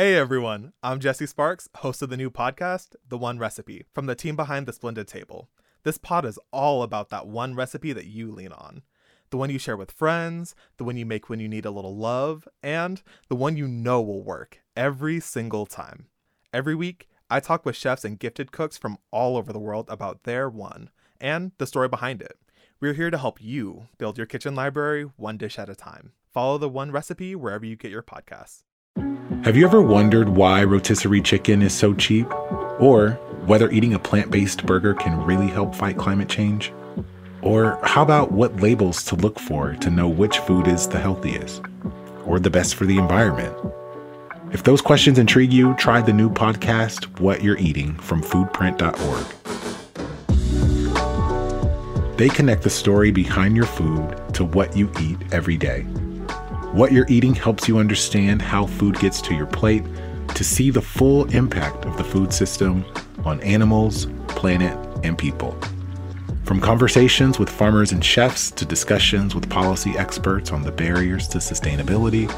Hey everyone, I'm Jesse Sparks, host of the new podcast, The One Recipe, from the team behind The Splendid Table. This pod is all about that one recipe that you lean on. The one you share with friends, the one you make when you need a little love, and the one you know will work every single time. Every week, I talk with chefs and gifted cooks from all over the world about their one and the story behind it. We're here to help you build your kitchen library one dish at a time. Follow the one recipe wherever you get your podcasts. Have you ever wondered why rotisserie chicken is so cheap? Or whether eating a plant based burger can really help fight climate change? Or how about what labels to look for to know which food is the healthiest or the best for the environment? If those questions intrigue you, try the new podcast, What You're Eating, from foodprint.org. They connect the story behind your food to what you eat every day. What you're eating helps you understand how food gets to your plate to see the full impact of the food system on animals, planet, and people. From conversations with farmers and chefs to discussions with policy experts on the barriers to sustainability,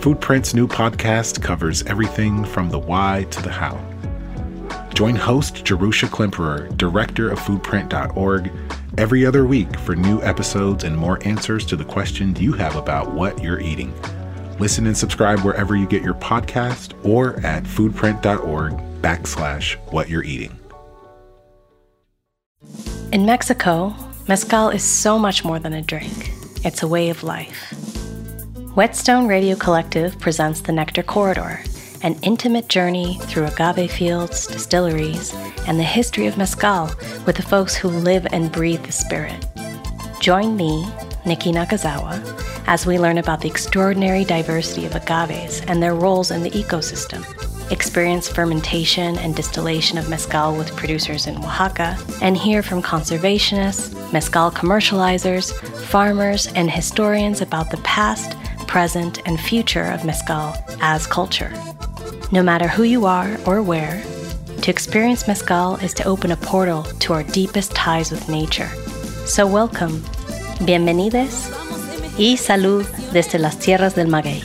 Foodprint's new podcast covers everything from the why to the how. Join host Jerusha Klemperer, director of foodprint.org, every other week for new episodes and more answers to the questions you have about what you're eating. Listen and subscribe wherever you get your podcast or at foodprint.org backslash what you're eating. In Mexico, mezcal is so much more than a drink. It's a way of life. Whetstone Radio Collective presents the Nectar Corridor, an intimate journey through agave fields, distilleries, and the history of mezcal with the folks who live and breathe the spirit. Join me, Niki Nakazawa, as we learn about the extraordinary diversity of agaves and their roles in the ecosystem. Experience fermentation and distillation of mezcal with producers in Oaxaca, and hear from conservationists, mezcal commercializers, farmers, and historians about the past, present, and future of mezcal as culture. No matter who you are or where, to experience mezcal is to open a portal to our deepest ties with nature. So welcome, bienvenidos y salud desde las tierras del maguey.